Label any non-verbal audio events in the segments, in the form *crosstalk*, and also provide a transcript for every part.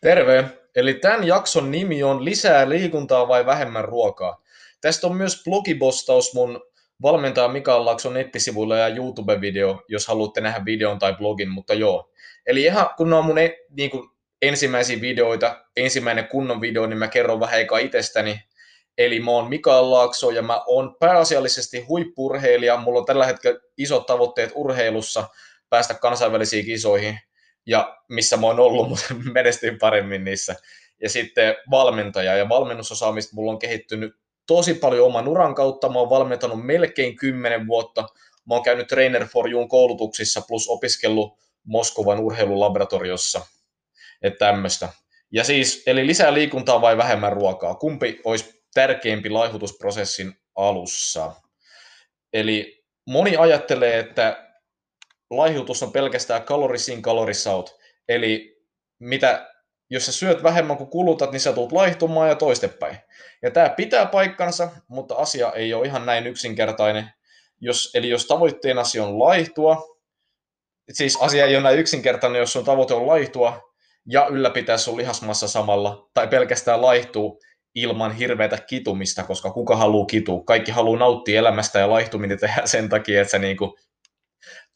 Terve! Eli tämän jakson nimi on Lisää liikuntaa vai vähemmän ruokaa? Tästä on myös blogipostaus mun valmentaja Mikael Lakson nettisivuilla ja YouTube-video, jos haluatte nähdä videon tai blogin, mutta joo. Eli ihan kun on mun e- niin kuin ensimmäisiä videoita, ensimmäinen kunnon video, niin mä kerron vähän eka itsestäni. Eli mä oon Mikael Laakso ja mä oon pääasiallisesti huippurheilija. Mulla on tällä hetkellä isot tavoitteet urheilussa päästä kansainvälisiin kisoihin ja missä mä oon ollut, *laughs* mutta menestyin paremmin niissä. Ja sitten valmentaja ja valmennusosaamista mulla on kehittynyt tosi paljon oman uran kautta. Mä oon valmentanut melkein 10 vuotta. Mä oon käynyt Trainer for You'n koulutuksissa plus opiskellut Moskovan urheilulaboratoriossa. Että tämmöistä. Ja siis, eli lisää liikuntaa vai vähemmän ruokaa? Kumpi olisi tärkeimpi laihutusprosessin alussa? Eli moni ajattelee, että laihutus on pelkästään calories in, calories out. Eli mitä, jos sä syöt vähemmän kuin kulutat, niin sä tulet laihtumaan ja toistepäin. Ja tämä pitää paikkansa, mutta asia ei ole ihan näin yksinkertainen. Jos, eli jos tavoitteen asia on laihtua, siis asia ei ole näin yksinkertainen, jos sun tavoite on laihtua ja ylläpitää sun lihasmassa samalla, tai pelkästään laihtuu ilman hirveätä kitumista, koska kuka haluaa kitua? Kaikki haluaa nauttia elämästä ja laihtuminen tehdä sen takia, että sä niinku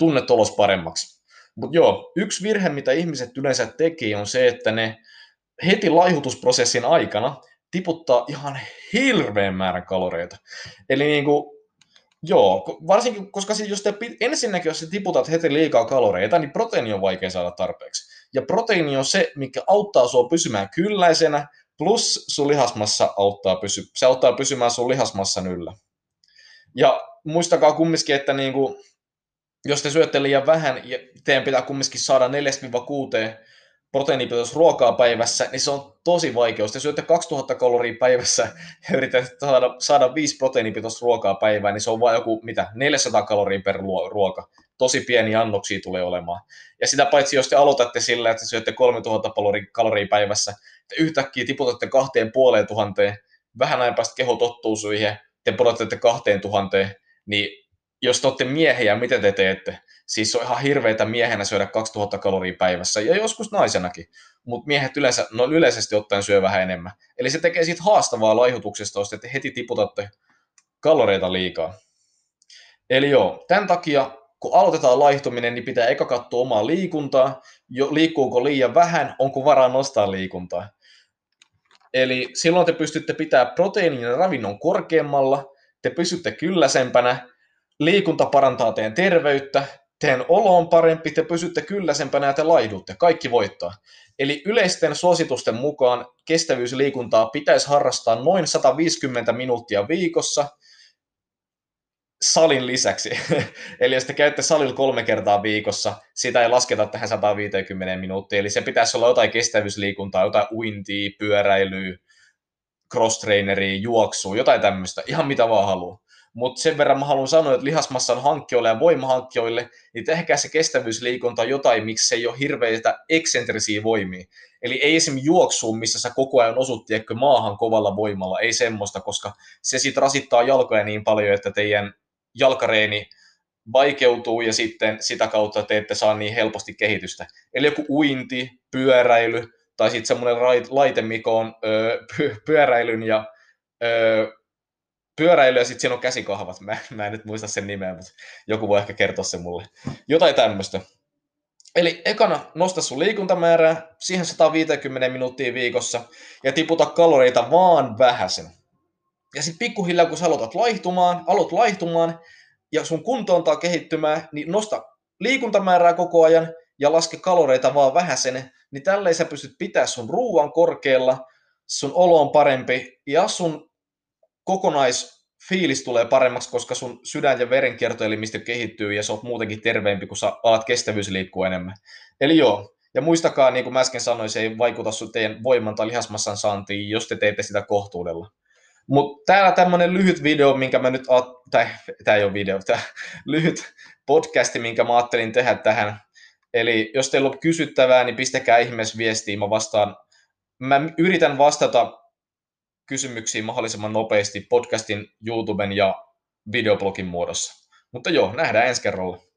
tunnet olos paremmaksi. Mutta joo, yksi virhe, mitä ihmiset yleensä tekee, on se, että ne heti laihutusprosessin aikana tiputtaa ihan hirveän määrän kaloreita. Eli niin kuin, joo, varsinkin, koska siis jos te, ensinnäkin jos tiputat heti liikaa kaloreita, niin proteiini on vaikea saada tarpeeksi. Ja proteiini on se, mikä auttaa sua pysymään kylläisenä, plus sun lihasmassa auttaa, pysy, se auttaa pysymään sun lihasmassan yllä. Ja muistakaa kumminkin, että niin kuin, jos te syötte liian vähän ja teidän pitää kumminkin saada 4-6 proteiinipitoista ruokaa päivässä, niin se on tosi vaikea. Jos te syötte 2000 kaloria päivässä ja yritätte saada, saada 5 proteiinipitoista ruokaa päivään, niin se on vain joku, mitä, 400 kaloria per ruoka. Tosi pieni annoksia tulee olemaan. Ja sitä paitsi, jos te aloitatte sillä, että syötte 3000 kaloria päivässä, te yhtäkkiä tiputatte 2500, vähän ajan päästä keho tottuu siihen, te pudotatte 2000, niin jos te olette miehiä, mitä te teette? Siis on ihan hirveitä miehenä syödä 2000 kaloria päivässä, ja joskus naisenakin. Mutta miehet yleensä, no yleisesti ottaen syö vähän enemmän. Eli se tekee siitä haastavaa laihutuksesta, jos te heti tiputatte kaloreita liikaa. Eli joo, tämän takia kun aloitetaan laihtuminen, niin pitää eka katsoa omaa liikuntaa, jo, liikkuuko liian vähän, onko varaa nostaa liikuntaa. Eli silloin te pystytte pitämään proteiinin ja ravinnon korkeammalla, te pysytte kylläsempänä, liikunta parantaa teidän terveyttä, teidän olo on parempi, te pysytte kylläisempänä ja te laihdutte. Kaikki voittaa. Eli yleisten suositusten mukaan kestävyysliikuntaa pitäisi harrastaa noin 150 minuuttia viikossa salin lisäksi. *laughs* Eli jos te käytte salilla kolme kertaa viikossa, sitä ei lasketa tähän 150 minuuttia. Eli se pitäisi olla jotain kestävyysliikuntaa, jotain uintia, pyöräilyä, cross-traineria, juoksua, jotain tämmöistä, ihan mitä vaan haluaa. Mutta sen verran mä haluan sanoa, että lihasmassan hankkijoille ja voimahankkijoille, niin tehkää se kestävyysliikunta jotain, miksi se ei ole hirveitä eksentrisiä voimia. Eli ei esim. juoksuun, missä sä koko ajan osut tiedätkö, maahan kovalla voimalla, ei semmoista, koska se sitten rasittaa jalkoja niin paljon, että teidän jalkareeni vaikeutuu ja sitten sitä kautta te ette saa niin helposti kehitystä. Eli joku uinti, pyöräily tai sitten semmoinen laite, mikä on öö, pyöräilyn ja öö, pyöräily ja sitten siinä on käsikahvat. Mä, mä en nyt muista sen nimeä, mutta joku voi ehkä kertoa sen mulle. Jotain tämmöistä. Eli ekana nosta sun liikuntamäärää siihen 150 minuuttia viikossa ja tiputa kaloreita vaan vähäsen. Ja sitten pikkuhiljaa, kun sä aloitat laihtumaan, aloit laihtumaan ja sun kunto antaa kehittymään, niin nosta liikuntamäärää koko ajan ja laske kaloreita vaan vähäsen, niin tälleen sä pystyt pitää sun ruuan korkealla, sun olo on parempi ja sun kokonaisfiilis tulee paremmaksi, koska sun sydän- ja verenkiertoelimistö kehittyy ja sä oot muutenkin terveempi, kun sä alat kestävyysliikkua enemmän. Eli joo, ja muistakaa, niin kuin mä äsken sanoin, se ei vaikuta sun teidän voiman tai lihasmassan saantiin, jos te teette sitä kohtuudella. Mutta täällä tämmönen lyhyt video, minkä mä nyt, tai tää ei ole video, tää *laughs* lyhyt podcasti, minkä mä ajattelin tehdä tähän. Eli jos teillä on kysyttävää, niin pistäkää ihmeessä viestiä, mä vastaan. Mä yritän vastata kysymyksiin mahdollisimman nopeasti podcastin, YouTuben ja videoblogin muodossa. Mutta joo, nähdään ensi kerralla.